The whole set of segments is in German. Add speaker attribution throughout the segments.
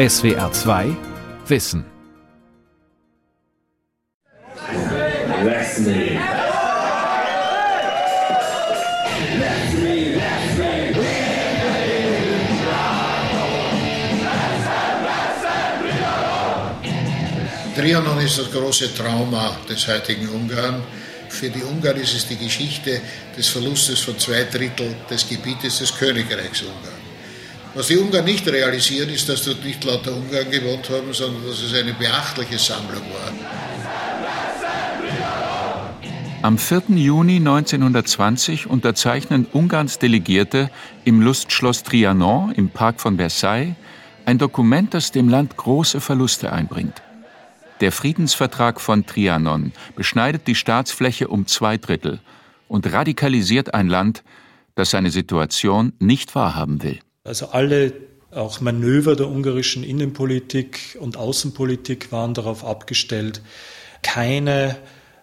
Speaker 1: SWR 2 Wissen.
Speaker 2: Trianon ist das große Trauma des heutigen Ungarn. Für die Ungarn ist es die Geschichte des Verlustes von zwei Drittel des Gebietes des Königreichs Ungarn. Was die Ungarn nicht realisieren, ist, dass dort nicht lauter Ungarn gewohnt haben, sondern dass es eine beachtliche Sammlung war.
Speaker 1: Am 4. Juni 1920 unterzeichnen Ungarns Delegierte im Lustschloss Trianon im Park von Versailles ein Dokument, das dem Land große Verluste einbringt. Der Friedensvertrag von Trianon beschneidet die Staatsfläche um zwei Drittel und radikalisiert ein Land, das seine Situation nicht wahrhaben will.
Speaker 3: Also alle auch Manöver der ungarischen Innenpolitik und Außenpolitik waren darauf abgestellt, keine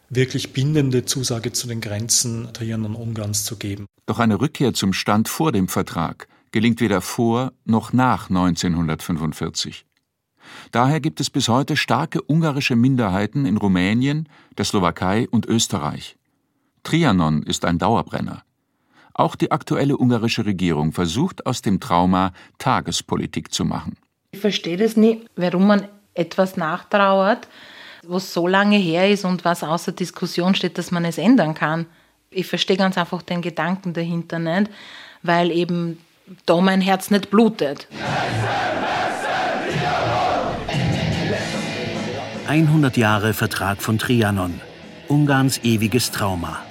Speaker 3: wirklich bindende Zusage zu den Grenzen Trianon-Ungarns zu geben.
Speaker 1: Doch eine Rückkehr zum Stand vor dem Vertrag gelingt weder vor noch nach 1945. Daher gibt es bis heute starke ungarische Minderheiten in Rumänien, der Slowakei und Österreich. Trianon ist ein Dauerbrenner. Auch die aktuelle ungarische Regierung versucht aus dem Trauma Tagespolitik zu machen.
Speaker 4: Ich verstehe das nicht, warum man etwas nachtrauert, was so lange her ist und was außer Diskussion steht, dass man es ändern kann. Ich verstehe ganz einfach den Gedanken dahinter nicht, weil eben da mein Herz nicht blutet.
Speaker 5: 100 Jahre Vertrag von Trianon. Ungarns ewiges Trauma.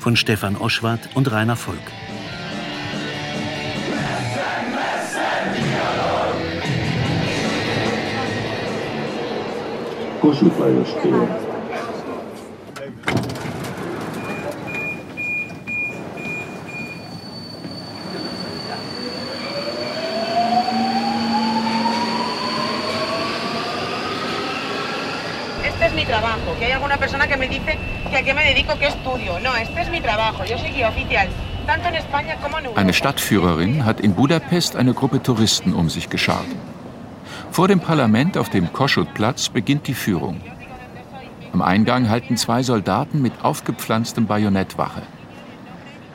Speaker 5: Von Stefan Oschwart und Rainer Volk.
Speaker 6: Kossuth Lajos
Speaker 7: que hay alguna persona que me dice que a qué me dedico, qué estudio. No, este es mi trabajo, yo soy guía oficial. Tanto en España como en Europa.
Speaker 1: Eine Stadtführerin hat in Budapest eine Gruppe Touristen um sich geschart. Vor dem Parlament auf dem Kossuth-Platz beginnt die Führung. Am Eingang halten zwei Soldaten mit aufgepflanztem Bajonett Wache.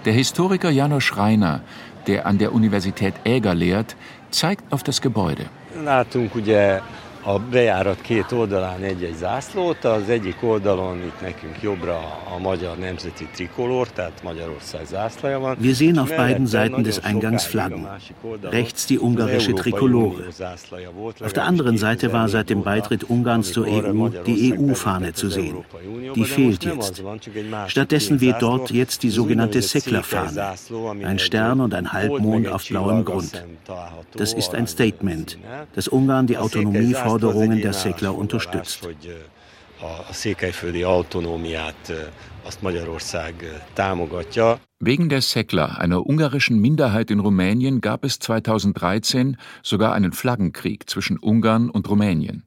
Speaker 1: Der Historiker Janos Reiner, der an der Universität Eger lehrt, zeigt auf das Gebäude.
Speaker 8: Látunk ugye a bejárat két oldalán egy-egy zászlót, az egyik oldalon itt nekünk jobbra a magyar nemzeti trikolor, tehát Magyarország zászlaja van.
Speaker 5: Wir sehen auf beiden Seiten des Eingangs Flaggen. Rechts die ungarische Trikolore. Auf der anderen Seite war seit dem Beitritt Ungarns zur EU die EU-Fahne zu sehen. Die fehlt jetzt. Stattdessen weht dort jetzt die sogenannte Sekler-Fahne. Ein Stern und ein Halbmond auf blauem Grund. Das ist ein Statement, dass Ungarn die Autonomie fordert Forderungen der Szekler unterstützt.
Speaker 1: Wegen der Szekler, einer ungarischen Minderheit in Rumänien, gab es 2013 sogar einen Flaggenkrieg zwischen Ungarn und Rumänien.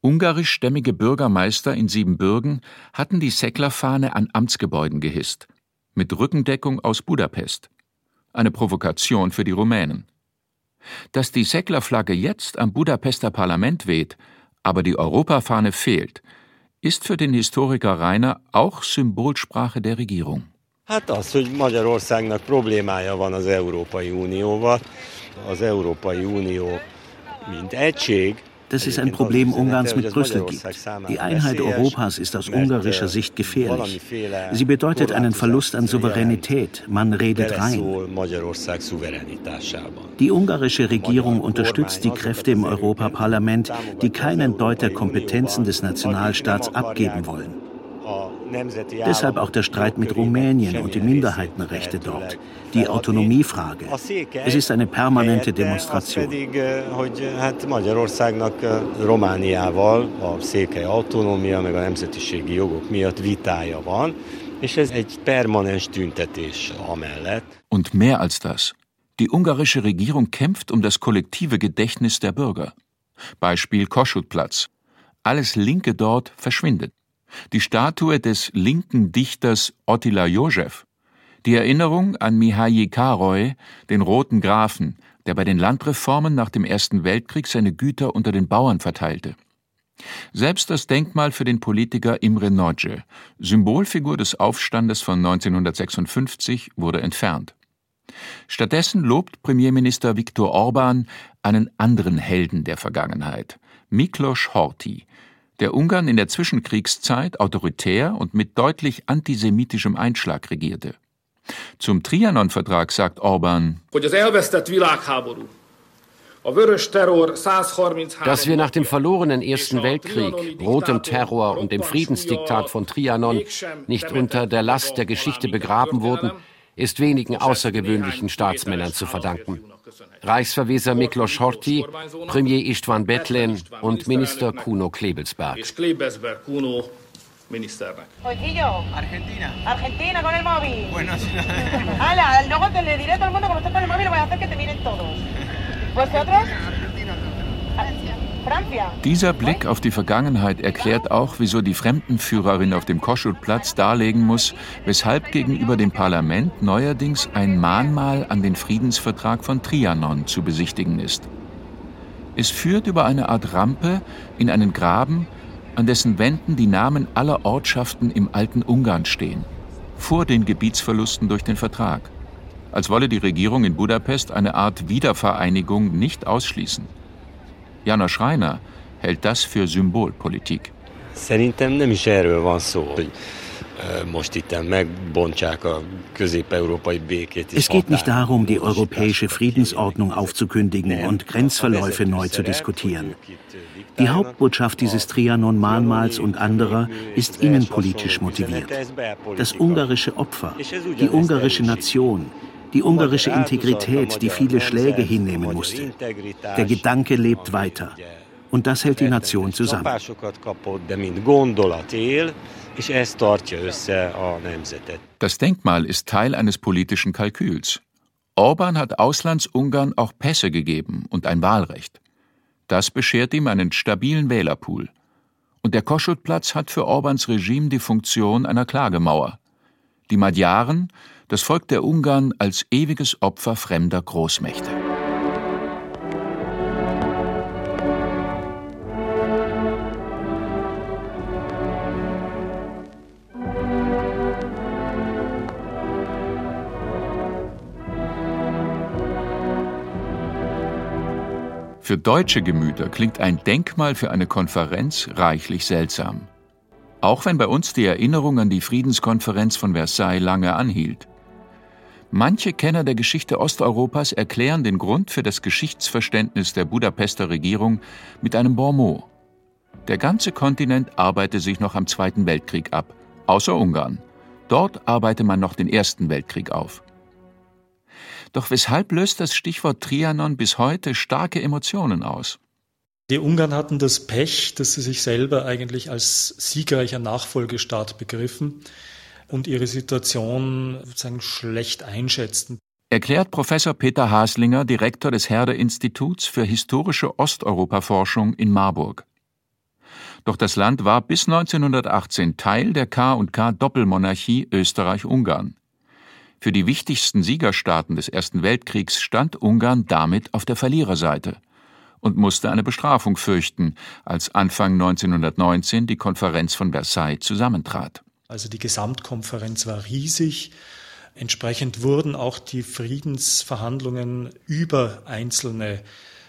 Speaker 1: Ungarischstämmige Bürgermeister in Siebenbürgen hatten die Szekler-Fahne an Amtsgebäuden gehisst, mit Rückendeckung aus Budapest. Eine Provokation für die Rumänen. Dass die Säcklerflagge jetzt am Budapester Parlament weht, aber die Europafahne fehlt, ist für den Historiker Rainer auch Symbolsprache der Regierung.
Speaker 8: Hát az, hogy Magyarországnak problémája van az Európai Unióval. Az Európai Unió, mint egység,
Speaker 5: dass es ein Problem Ungarns mit Brüssel gibt. Die Einheit Europas ist aus ungarischer Sicht gefährlich. Sie bedeutet einen Verlust an Souveränität. Man redet rein. Die ungarische Regierung unterstützt die Kräfte im Europaparlament, die keinen Deut der Kompetenzen des Nationalstaats abgeben wollen. Deshalb auch der Streit mit Rumänien und die Minderheitenrechte dort, die Autonomiefrage. Es ist eine permanente Demonstration.
Speaker 1: Und mehr als das. Die ungarische Regierung kämpft um das kollektive Gedächtnis der Bürger. Beispiel Kossuth-Platz. Alles Linke dort verschwindet. Die Statue des linken Dichters Ottila Josev, die Erinnerung an Mihaly Karoy, den Roten Grafen, der bei den Landreformen nach dem Ersten Weltkrieg seine Güter unter den Bauern verteilte. Selbst das Denkmal für den Politiker Imre Nagy, Symbolfigur des Aufstandes von 1956, wurde entfernt. Stattdessen lobt Premierminister Viktor Orban einen anderen Helden der Vergangenheit, Miklos Horthy, der Ungarn in der Zwischenkriegszeit autoritär und mit deutlich antisemitischem Einschlag regierte. Zum Trianon-Vertrag sagt Orban,
Speaker 6: dass wir nach dem verlorenen Ersten Weltkrieg, rotem Terror und dem Friedensdiktat von Trianon nicht unter der Last der Geschichte begraben wurden, ist wenigen außergewöhnlichen Staatsmännern zu verdanken. Reichsverweser Miklos Horthy, Premier Istvan Betlen und Minister Kuno Klebelsberg.
Speaker 7: Argentina. Argentina con el móvil. Bueno, Hala, luego te le diré a todo el mundo como estás con el móvil, voy a hacer que te miren todos. ¿Vosotros?
Speaker 1: Dieser Blick auf die Vergangenheit erklärt auch, wieso die Fremdenführerin auf dem Koschutplatz darlegen muss, weshalb gegenüber dem Parlament neuerdings ein Mahnmal an den Friedensvertrag von Trianon zu besichtigen ist. Es führt über eine Art Rampe in einen Graben, an dessen Wänden die Namen aller Ortschaften im alten Ungarn stehen, vor den Gebietsverlusten durch den Vertrag, als wolle die Regierung in Budapest eine Art Wiedervereinigung nicht ausschließen. Jana Schreiner hält das für Symbolpolitik.
Speaker 8: Szerintem nem is erről van szó, hogy
Speaker 5: es geht nicht darum, die europäische Friedensordnung aufzukündigen und Grenzverläufe neu zu diskutieren. Die Hauptbotschaft dieses Trianon-Mahnmals und anderer ist innenpolitisch motiviert. Das ungarische Opfer, die ungarische Nation, die ungarische Integrität, die viele Schläge hinnehmen musste. Der Gedanke lebt weiter. Und das hält die Nation zusammen.
Speaker 1: Das Denkmal ist Teil eines politischen Kalküls. Orban hat Auslandsungarn auch Pässe gegeben und ein Wahlrecht. Das beschert ihm einen stabilen Wählerpool. Und der Koschutplatz hat für Orbans Regime die Funktion einer Klagemauer. Die Magyaren, das Volk der Ungarn als ewiges Opfer fremder Großmächte. Für deutsche Gemüter klingt ein Denkmal für eine Konferenz reichlich seltsam. Auch wenn bei uns die Erinnerung an die Friedenskonferenz von Versailles lange anhielt. Manche Kenner der Geschichte Osteuropas erklären den Grund für das Geschichtsverständnis der Budapester Regierung mit einem Bon Der ganze Kontinent arbeite sich noch am Zweiten Weltkrieg ab, außer Ungarn. Dort arbeite man noch den Ersten Weltkrieg auf. Doch weshalb löst das Stichwort Trianon bis heute starke Emotionen aus?
Speaker 3: Die Ungarn hatten das Pech, dass sie sich selber eigentlich als siegreicher Nachfolgestaat begriffen und ihre Situation sozusagen schlecht einschätzten.
Speaker 1: Erklärt Professor Peter Haslinger, Direktor des Herder-Instituts für historische Osteuropa-Forschung in Marburg. Doch das Land war bis 1918 Teil der K&K-Doppelmonarchie Österreich-Ungarn. Für die wichtigsten Siegerstaaten des Ersten Weltkriegs stand Ungarn damit auf der Verliererseite und musste eine Bestrafung fürchten, als Anfang 1919 die Konferenz von Versailles zusammentrat.
Speaker 3: Also die Gesamtkonferenz war riesig. Entsprechend wurden auch die Friedensverhandlungen über einzelne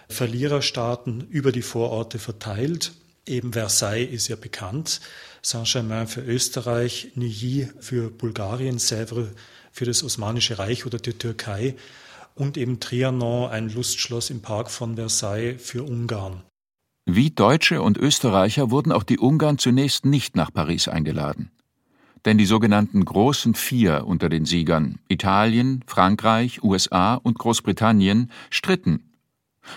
Speaker 3: Verliererstaaten, über die Vororte verteilt. Eben Versailles ist ja bekannt, Saint-Germain für Österreich, Neuilly für Bulgarien, Sèvres für das Osmanische Reich oder die Türkei und eben Trianon, ein Lustschloss im Park von Versailles für Ungarn.
Speaker 1: Wie Deutsche und Österreicher wurden auch die Ungarn zunächst nicht nach Paris eingeladen. Denn die sogenannten Großen Vier unter den Siegern Italien, Frankreich, USA und Großbritannien stritten.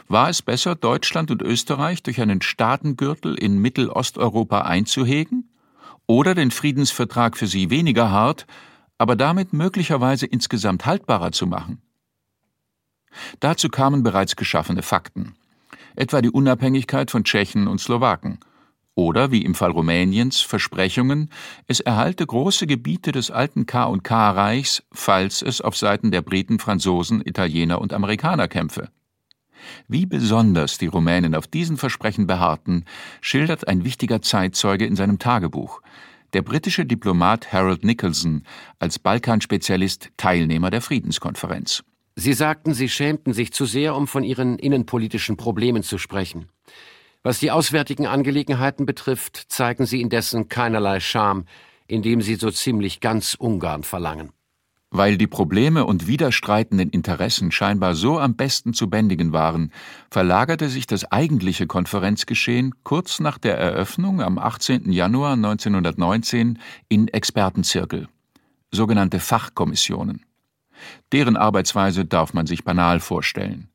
Speaker 1: War es besser, Deutschland und Österreich durch einen Staatengürtel in Mittelosteuropa einzuhegen? Oder den Friedensvertrag für sie weniger hart, aber damit möglicherweise insgesamt haltbarer zu machen. Dazu kamen bereits geschaffene Fakten, etwa die Unabhängigkeit von Tschechen und Slowaken, oder wie im Fall Rumäniens Versprechungen, es erhalte große Gebiete des alten K&K-Reichs, falls es auf Seiten der Briten, Franzosen, Italiener und Amerikaner kämpfe. Wie besonders die Rumänen auf diesen Versprechen beharrten, schildert ein wichtiger Zeitzeuge in seinem Tagebuch, der britische Diplomat Harold Nicholson, als Balkanspezialist Teilnehmer der Friedenskonferenz.
Speaker 6: Sie sagten, Sie schämten sich zu sehr, um von Ihren innenpolitischen Problemen zu sprechen. Was die auswärtigen Angelegenheiten betrifft, zeigen Sie indessen keinerlei Scham, indem Sie so ziemlich ganz Ungarn verlangen.
Speaker 1: Weil die Probleme und widerstreitenden Interessen scheinbar so am besten zu bändigen waren, verlagerte sich das eigentliche Konferenzgeschehen kurz nach der Eröffnung am 18. Januar 1919 in Expertenzirkel, sogenannte Fachkommissionen. Deren Arbeitsweise darf man sich banal vorstellen.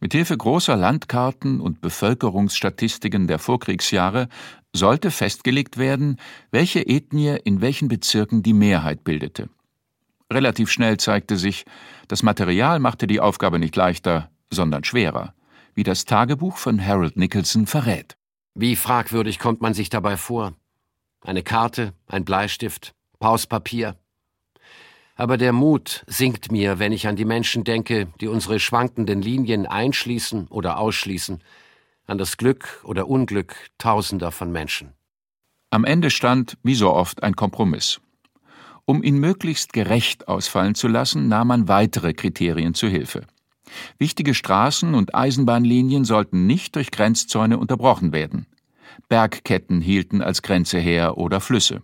Speaker 1: Mithilfe großer Landkarten und Bevölkerungsstatistiken der Vorkriegsjahre sollte festgelegt werden, welche Ethnie in welchen Bezirken die Mehrheit bildete. Relativ schnell zeigte sich, das Material machte die Aufgabe nicht leichter, sondern schwerer, wie das Tagebuch von Harold Nicholson verrät.
Speaker 6: Wie fragwürdig kommt man sich dabei vor? Eine Karte, ein Bleistift, Pauspapier. Aber der Mut sinkt mir, wenn ich an die Menschen denke, die unsere schwankenden Linien einschließen oder ausschließen, an das Glück oder Unglück tausender von Menschen.
Speaker 1: Am Ende stand, wie so oft, ein Kompromiss. Um ihn möglichst gerecht ausfallen zu lassen, nahm man weitere Kriterien zu Hilfe. Wichtige Straßen und Eisenbahnlinien sollten nicht durch Grenzzäune unterbrochen werden. Bergketten hielten als Grenze her oder Flüsse.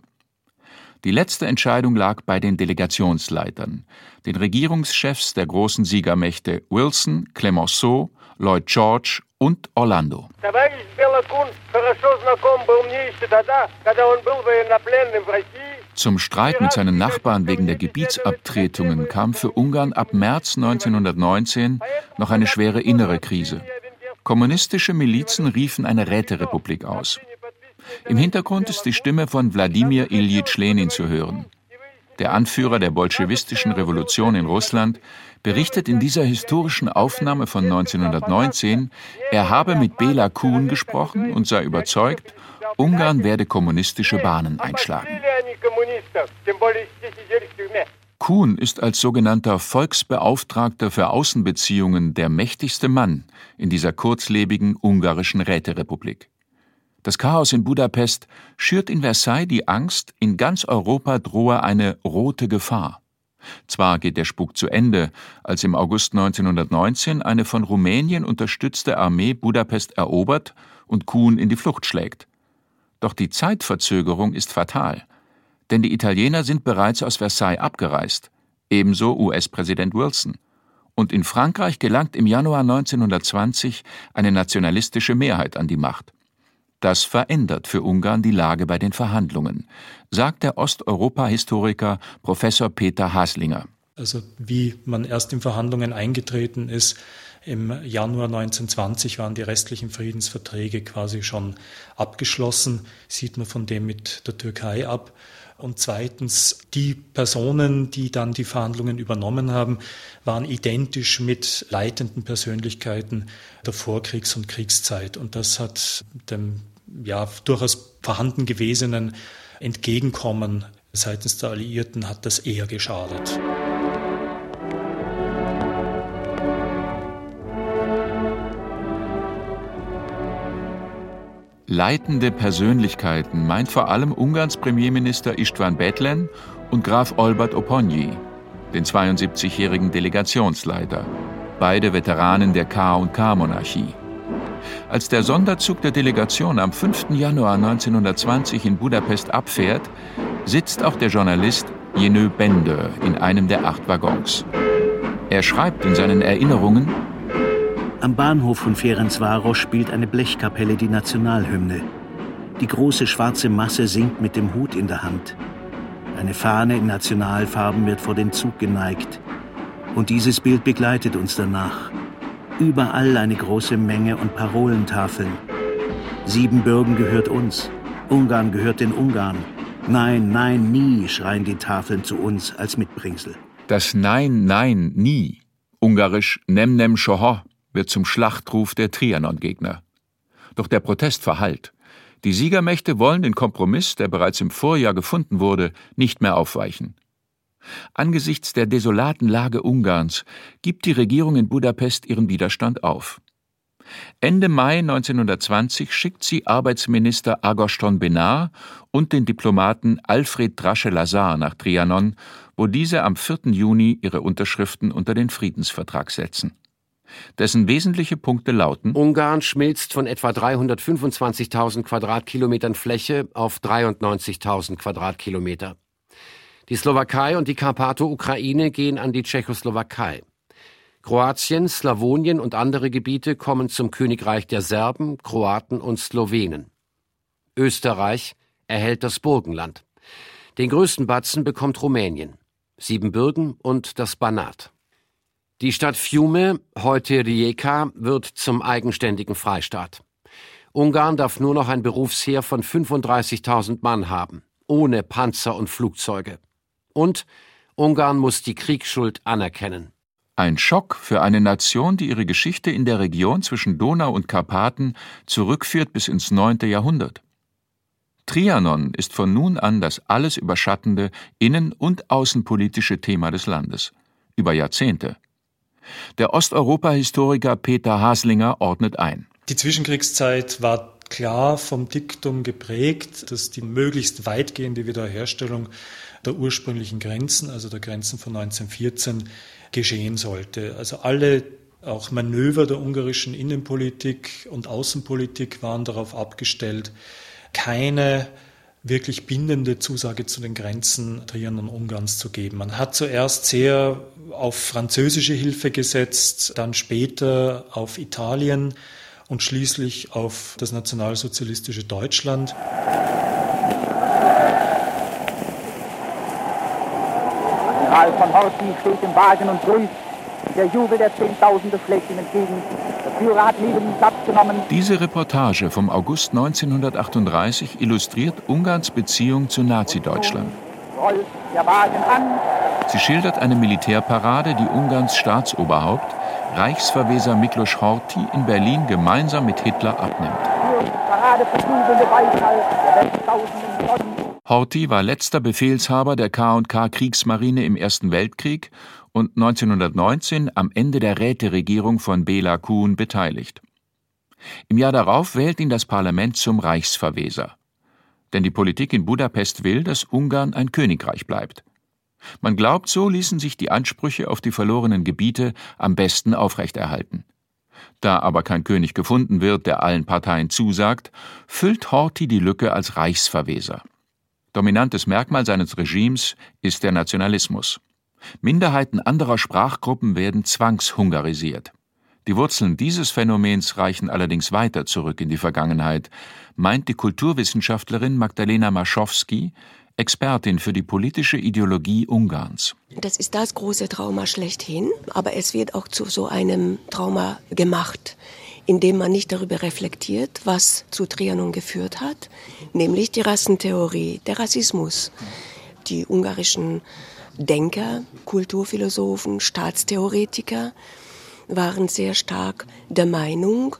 Speaker 1: Die letzte Entscheidung lag bei den Delegationsleitern, den Regierungschefs der großen Siegermächte Wilson, Clemenceau, Lloyd George und Orlando. Zum Streit mit seinen Nachbarn wegen der Gebietsabtretungen kam für Ungarn ab März 1919 noch eine schwere innere Krise. Kommunistische Milizen riefen eine Räterepublik aus. Im Hintergrund ist die Stimme von Wladimir Ilyich Lenin zu hören. Der Anführer der bolschewistischen Revolution in Russland berichtet in dieser historischen Aufnahme von 1919, er habe mit Bela Kuhn gesprochen und sei überzeugt, Ungarn werde kommunistische Bahnen einschlagen. Kuhn ist als sogenannter Volksbeauftragter für Außenbeziehungen der mächtigste Mann in dieser kurzlebigen ungarischen Räterepublik. Das Chaos in Budapest schürt in Versailles die Angst, in ganz Europa drohe eine rote Gefahr. Zwar geht der Spuk zu Ende, als im August 1919 eine von Rumänien unterstützte Armee Budapest erobert und Kuhn in die Flucht schlägt. Doch die Zeitverzögerung ist fatal, denn die Italiener sind bereits aus Versailles abgereist, ebenso US-Präsident Wilson. Und in Frankreich gelangt im Januar 1920 eine nationalistische Mehrheit an die Macht. Das verändert für Ungarn die Lage bei den Verhandlungen, sagt der Osteuropa-Historiker Professor Peter Haslinger.
Speaker 3: Also wie man erst in Verhandlungen eingetreten ist, im Januar 1920 waren die restlichen Friedensverträge quasi schon abgeschlossen, sieht man von dem mit der Türkei ab. Und zweitens, die Personen, die dann die Verhandlungen übernommen haben, waren identisch mit leitenden Persönlichkeiten der Vorkriegs- und Kriegszeit. Und das hat dem ja, durchaus vorhanden gewesenen Entgegenkommen seitens der Alliierten hat das eher geschadet.
Speaker 1: Leitende Persönlichkeiten meint vor allem Ungarns Premierminister Istvan Bethlen und Graf Olbert Oponyi, den 72-jährigen Delegationsleiter, beide Veteranen der K&K-Monarchie. Als der Sonderzug der Delegation am 5. Januar 1920 in Budapest abfährt, sitzt auch der Journalist Jenö Bender in einem der acht Waggons. Er schreibt in seinen Erinnerungen,
Speaker 5: am Bahnhof von Ferencváros spielt eine Blechkapelle die Nationalhymne. Die große schwarze Masse singt mit dem Hut in der Hand. Eine Fahne in Nationalfarben wird vor den Zug geneigt. Und dieses Bild begleitet uns danach. Überall eine große Menge und Parolentafeln. Siebenbürgen gehört uns. Ungarn gehört den Ungarn. Nein, nein, nie schreien die Tafeln zu uns als Mitbringsel.
Speaker 1: Das Nein, nein, nie, ungarisch Nem Nem Shoho, wird zum Schlachtruf der Trianon-Gegner. Doch der Protest verhallt. Die Siegermächte wollen den Kompromiss, der bereits im Vorjahr gefunden wurde, nicht mehr aufweichen. Angesichts der desolaten Lage Ungarns gibt die Regierung in Budapest ihren Widerstand auf. Ende Mai 1920 schickt sie Arbeitsminister Agoston Benar und den Diplomaten Alfred Drasche-Lazar nach Trianon, wo diese am 4. Juni ihre Unterschriften unter den Friedensvertrag setzen. Dessen wesentliche Punkte lauten
Speaker 6: Ungarn schmilzt von etwa 325.000 Quadratkilometern Fläche auf 93.000 Quadratkilometer. Die Slowakei und die Karpato-Ukraine gehen an die Tschechoslowakei. Kroatien, Slawonien und andere Gebiete kommen zum Königreich der Serben, Kroaten und Slowenen. Österreich erhält das Burgenland. Den größten Batzen bekommt Rumänien, Siebenbürgen und das Banat. Die Stadt Fiume, heute Rijeka, wird zum eigenständigen Freistaat. Ungarn darf nur noch ein Berufsheer von 35.000 Mann haben, ohne Panzer und Flugzeuge. Und Ungarn muss die Kriegsschuld anerkennen.
Speaker 1: Ein Schock für eine Nation, die ihre Geschichte in der Region zwischen Donau und Karpaten zurückführt bis ins neunte Jahrhundert. Trianon ist von nun an das alles überschattende innen- und außenpolitische Thema des Landes. Über Jahrzehnte. Der Osteuropa-Historiker Peter Haslinger ordnet ein.
Speaker 3: Die Zwischenkriegszeit war klar vom Diktum geprägt, dass die möglichst weitgehende Wiederherstellung der ursprünglichen Grenzen, also der Grenzen von 1914, geschehen sollte. Also alle auch Manöver der ungarischen Innenpolitik und Außenpolitik waren darauf abgestellt, keine wirklich bindende Zusage zu den Grenzen Trianon Ungarns zu geben. Man hat zuerst sehr auf französische Hilfe gesetzt, dann später auf Italien und schließlich auf das nationalsozialistische Deutschland.
Speaker 9: Karl von Horten steht im Wagen und grüßt. Der Jubel der Zehntausende schlägt ihm entgegen. Der Führer hat neben Platz genommen.
Speaker 1: Diese Reportage vom August 1938 illustriert Ungarns Beziehung zu Nazi-Deutschland.
Speaker 9: Rollt der Wagen an.
Speaker 1: Sie schildert eine Militärparade, die Ungarns Staatsoberhaupt, Reichsverweser Miklos Horthy, in Berlin gemeinsam mit Hitler abnimmt.
Speaker 9: Parade für jubelnde Beifall der Welt Sonnen.
Speaker 1: Horthy war letzter Befehlshaber der K&K Kriegsmarine im Ersten Weltkrieg und 1919 am Ende der Räteregierung von Bela Kuhn beteiligt. Im Jahr darauf wählt ihn das Parlament zum Reichsverweser. Denn die Politik in Budapest will, dass Ungarn ein Königreich bleibt. Man glaubt, so ließen sich die Ansprüche auf die verlorenen Gebiete am besten aufrechterhalten. Da aber kein König gefunden wird, der allen Parteien zusagt, füllt Horthy die Lücke als Reichsverweser. Dominantes Merkmal seines Regimes ist der Nationalismus. Minderheiten anderer Sprachgruppen werden zwangshungarisiert. Die Wurzeln dieses Phänomens reichen allerdings weiter zurück in die Vergangenheit, meint die Kulturwissenschaftlerin Magdalena Maschowski, Expertin für die politische Ideologie Ungarns.
Speaker 10: Das ist das große Trauma schlechthin, aber es wird auch zu so einem Trauma gemacht indem man nicht darüber reflektiert, was zu Trianon geführt hat, nämlich die Rassentheorie, der Rassismus. Die ungarischen Denker, Kulturphilosophen, Staatstheoretiker waren sehr stark der Meinung,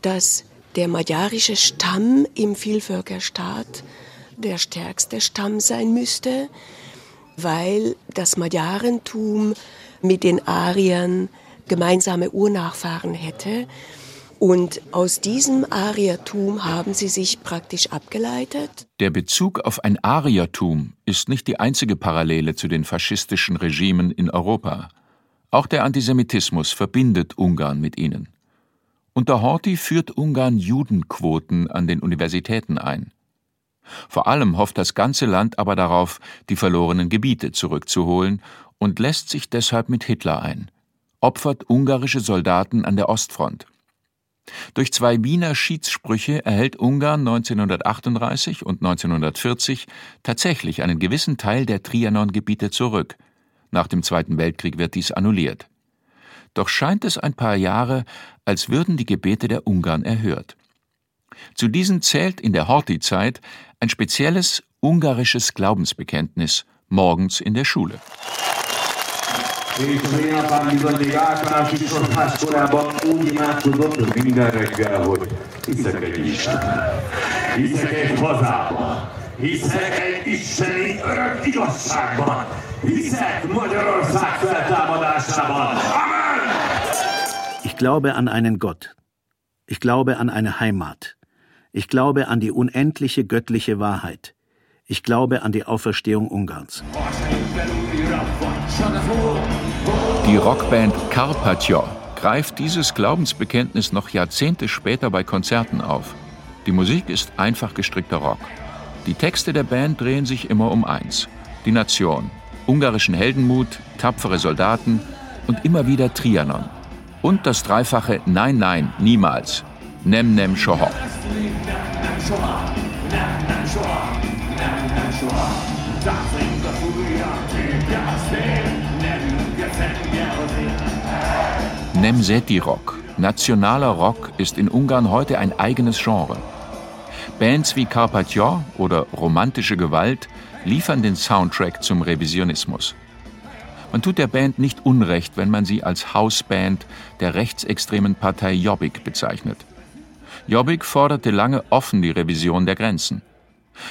Speaker 10: dass der magyarische Stamm im Vielvölkerstaat der stärkste Stamm sein müsste, weil das Magyarentum mit den Ariern gemeinsame Urnachfahren hätte und aus diesem Ariertum haben sie sich praktisch abgeleitet.
Speaker 1: Der Bezug auf ein Ariertum ist nicht die einzige Parallele zu den faschistischen Regimen in Europa. Auch der Antisemitismus verbindet Ungarn mit ihnen. Unter Horthy führt Ungarn Judenquoten an den Universitäten ein. Vor allem hofft das ganze Land aber darauf, die verlorenen Gebiete zurückzuholen und lässt sich deshalb mit Hitler ein, opfert ungarische Soldaten an der Ostfront. Durch zwei Wiener Schiedssprüche erhält Ungarn 1938 und 1940 tatsächlich einen gewissen Teil der Trianon-Gebiete zurück. Nach dem Zweiten Weltkrieg wird dies annulliert. Doch scheint es ein paar Jahre, als würden die Gebete der Ungarn erhört. Zu diesen zählt in der Horthy-Zeit ein spezielles ungarisches Glaubensbekenntnis morgens in der Schule. Minden reggel, hogy hiszek egy Isten, hiszek egy hazába, hiszek egy isteni örök igazságban, hiszek Magyarország feltámadásában. Amen!
Speaker 5: Ich glaube an einen Gott. Ich glaube an eine Heimat. Ich glaube an die unendliche göttliche Wahrheit. Ich glaube an die Auferstehung Ungarns.
Speaker 1: Die Rockband Carpaccio greift dieses Glaubensbekenntnis noch Jahrzehnte später bei Konzerten auf. Die Musik ist einfach gestrickter Rock. Die Texte der Band drehen sich immer um eins: die Nation, ungarischen Heldenmut, tapfere Soldaten und immer wieder Trianon. Und das dreifache Nein, nein, niemals. Nem, nem, shoho. Nemzeti Rock, nationaler Rock, ist in Ungarn heute ein eigenes Genre. Bands wie Carpathior oder Romantische Gewalt liefern den Soundtrack zum Revisionismus. Man tut der Band nicht Unrecht, wenn man sie als Hausband der rechtsextremen Partei Jobbik bezeichnet. Jobbik forderte lange offen die Revision der Grenzen.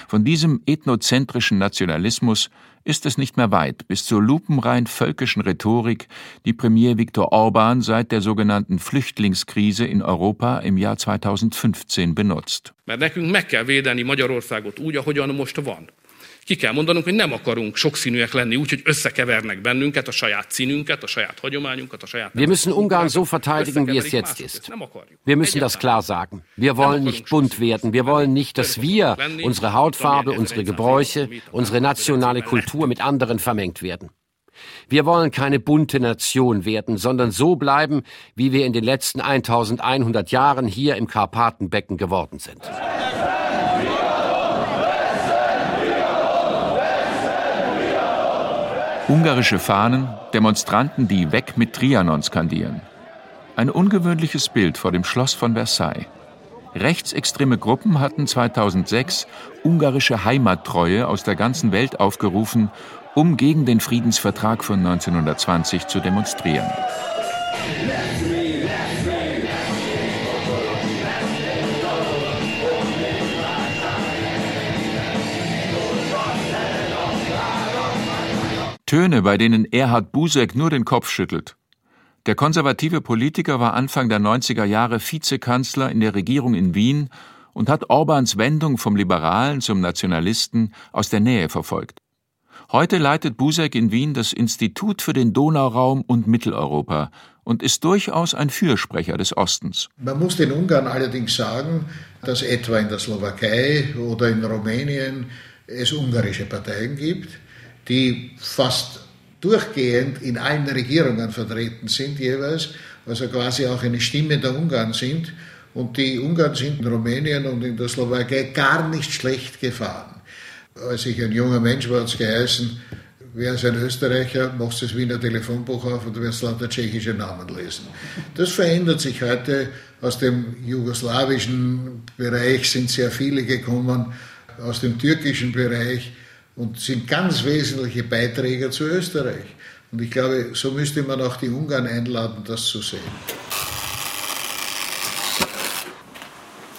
Speaker 1: Von diesem ethnozentrischen Nationalismus ist es nicht mehr weit bis zur lupenrein völkischen Rhetorik, die Premier Viktor Orban seit der sogenannten Flüchtlingskrise in Europa im Jahr 2015 benutzt. Mert nekünk meg kell védeni Magyarországot úgy, ahogyan most van. Ki kell mondanunk, hogy nem akarunk sokszínűek lenni, úgyhogy összekevernek bennünket, a saját színünket, a saját hagyományunkat, a saját...
Speaker 6: Wir müssen Ungarn so verteidigen, wie es jetzt ist. Wir müssen das klar sagen. Wir wollen nicht bunt werden. Wir wollen nicht, dass wir, unsere Hautfarbe, unsere Gebräuche, unsere nationale Kultur mit anderen vermengt werden. Wir wollen keine bunte Nation werden, sondern so bleiben, wie wir in den letzten 1100 Jahren hier im Karpatenbecken geworden sind. Ungarische Fahnen, Demonstranten, die Weg mit Trianon skandieren. Ein ungewöhnliches Bild vor dem Schloss von Versailles. Rechtsextreme Gruppen hatten 2006 ungarische Heimattreue aus der ganzen Welt aufgerufen, um gegen den Friedensvertrag von 1920 zu demonstrieren. Töne, bei denen Erhard Busek nur den Kopf schüttelt. Der konservative Politiker war Anfang der 90er Jahre Vizekanzler in der Regierung in Wien und hat Orbans Wendung vom Liberalen zum Nationalisten aus der Nähe verfolgt. Heute leitet Busek in Wien das Institut für den Donauraum und Mitteleuropa und ist durchaus ein Fürsprecher des Ostens.
Speaker 2: Man muss den Ungarn allerdings sagen, dass etwa in der Slowakei oder in Rumänien es ungarische Parteien gibt die fast durchgehend in allen Regierungen vertreten sind jeweils, also quasi auch eine Stimme der Ungarn sind. Und die Ungarn sind in Rumänien und in der Slowakei gar nicht schlecht gefahren. Als ich ein junger Mensch war, hat es geheißen, wer ist ein Österreicher, machst das Wiener Telefonbuch auf und du wirst lauter tschechische Namen lesen. Das verändert sich heute. Aus dem jugoslawischen Bereich sind sehr viele gekommen, aus dem türkischen Bereich und sind ganz wesentliche Beiträger zu Österreich. Und ich glaube, so müsste man auch die Ungarn einladen, das zu sehen.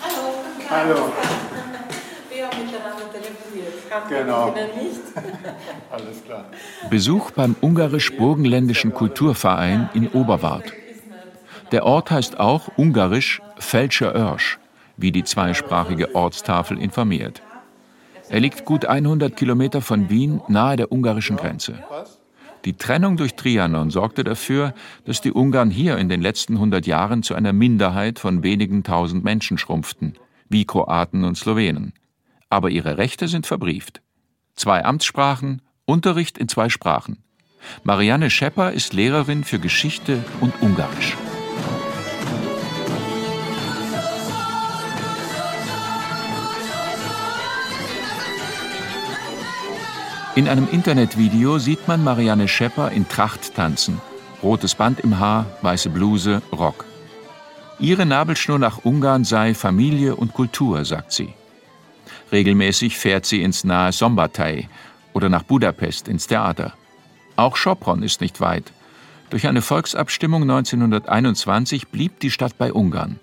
Speaker 11: Hallo. Hallo. Wir haben miteinander telefoniert. Genau.
Speaker 1: Alles klar. Besuch beim ungarisch-burgenländischen Kulturverein in Oberwart. Der Ort heißt auch ungarisch Felscher Örsch, wie die zweisprachige Ortstafel informiert. Er liegt gut 100 Kilometer von Wien nahe der ungarischen Grenze. Die Trennung durch Trianon sorgte dafür, dass die Ungarn hier in den letzten 100 Jahren zu einer Minderheit von wenigen tausend Menschen schrumpften, wie Kroaten und Slowenen. Aber ihre Rechte sind verbrieft. Zwei Amtssprachen, Unterricht in zwei Sprachen. Marianne Schepper ist Lehrerin für Geschichte und Ungarisch. In einem Internetvideo sieht man Marianne Schepper in Tracht tanzen. Rotes Band im Haar, weiße Bluse, Rock. Ihre Nabelschnur nach Ungarn sei Familie und Kultur, sagt sie. Regelmäßig fährt sie ins nahe Sombatei oder nach Budapest ins Theater. Auch Sopron ist nicht weit. Durch eine Volksabstimmung 1921 blieb die Stadt bei Ungarn.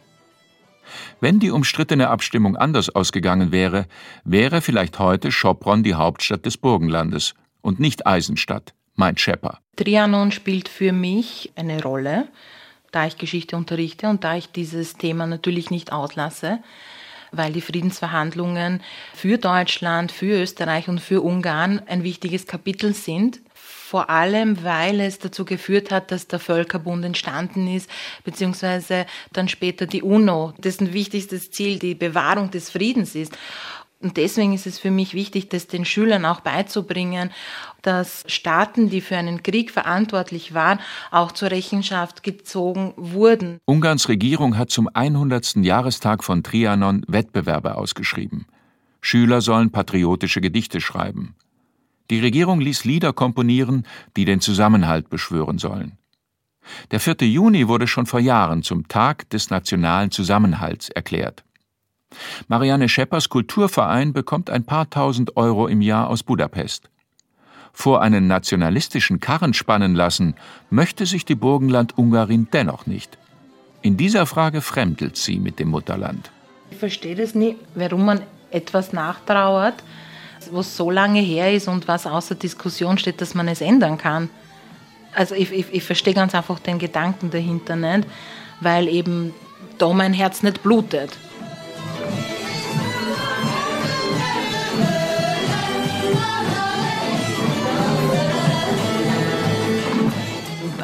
Speaker 1: Wenn die umstrittene Abstimmung anders ausgegangen wäre, wäre vielleicht heute Schopron die Hauptstadt des Burgenlandes und nicht Eisenstadt, meint Schepper.
Speaker 4: Trianon spielt für mich eine Rolle, da ich Geschichte unterrichte und da ich dieses Thema natürlich nicht auslasse, weil die Friedensverhandlungen für Deutschland, für Österreich und für Ungarn ein wichtiges Kapitel sind. Vor allem, weil es dazu geführt hat, dass der Völkerbund entstanden ist, beziehungsweise dann später die UNO, dessen wichtigstes Ziel die Bewahrung des Friedens ist. Und deswegen ist es für mich wichtig, das den Schülern auch beizubringen, dass Staaten, die für einen Krieg verantwortlich waren, auch zur Rechenschaft gezogen wurden.
Speaker 1: Ungarns Regierung hat zum 100. Jahrestag von Trianon Wettbewerbe ausgeschrieben. Schüler sollen patriotische Gedichte schreiben. Die Regierung ließ Lieder komponieren, die den Zusammenhalt beschwören sollen. Der 4. Juni wurde schon vor Jahren zum Tag des nationalen Zusammenhalts erklärt. Marianne Scheppers Kulturverein bekommt ein paar tausend Euro im Jahr aus Budapest. Vor einen nationalistischen Karren spannen lassen, möchte sich die Burgenland-Ungarin dennoch nicht. In dieser Frage fremdelt sie mit dem Mutterland.
Speaker 4: Ich verstehe das nie, warum man etwas nachtrauert, was so lange her ist und was außer Diskussion steht, dass man es ändern kann. Also ich, ich, ich verstehe ganz einfach den Gedanken dahinter nicht, weil eben da mein Herz nicht blutet.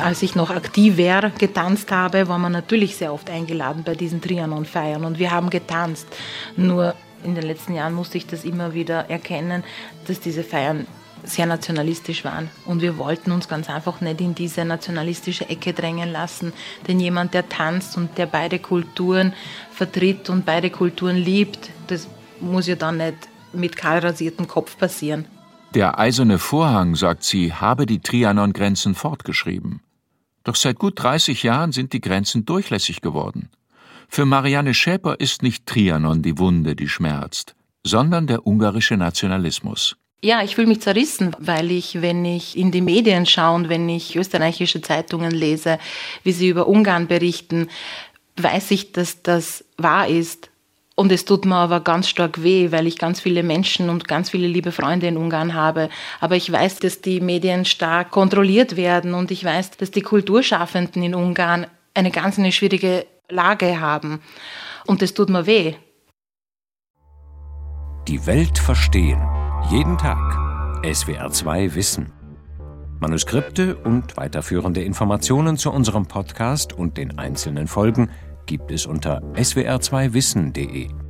Speaker 4: als ich noch aktiv wäre, getanzt habe, war man natürlich sehr oft eingeladen bei diesen Trianon-Feiern und wir haben getanzt. Nur in den letzten Jahren musste ich das immer wieder erkennen, dass diese Feiern sehr nationalistisch waren. Und wir wollten uns ganz einfach nicht in diese nationalistische Ecke drängen lassen. Denn jemand, der tanzt und der beide Kulturen vertritt und beide Kulturen liebt, das muss ja dann nicht mit kahl rasiertem Kopf passieren.
Speaker 1: Der eiserne Vorhang, sagt sie, habe die Trianon-Grenzen fortgeschrieben. Doch seit gut 30 Jahren sind die Grenzen durchlässig geworden. Für Marianne Schäper ist nicht Trianon die Wunde, die schmerzt, sondern der ungarische Nationalismus.
Speaker 4: Ja, ich fühle mich zerrissen, weil ich, wenn ich in die Medien schaue und wenn ich österreichische Zeitungen lese, wie sie über Ungarn berichten, weiß ich, dass das wahr ist. Und es tut mir aber ganz stark weh, weil ich ganz viele Menschen und ganz viele liebe Freunde in Ungarn habe. Aber ich weiß, dass die Medien stark kontrolliert werden und ich weiß, dass die Kulturschaffenden in Ungarn eine ganz eine schwierige Lage haben. Und es tut mir weh.
Speaker 12: Die Welt verstehen. Jeden Tag. SWR2 Wissen. Manuskripte und weiterführende Informationen zu unserem Podcast und den einzelnen Folgen gibt es unter swr2wissen.de.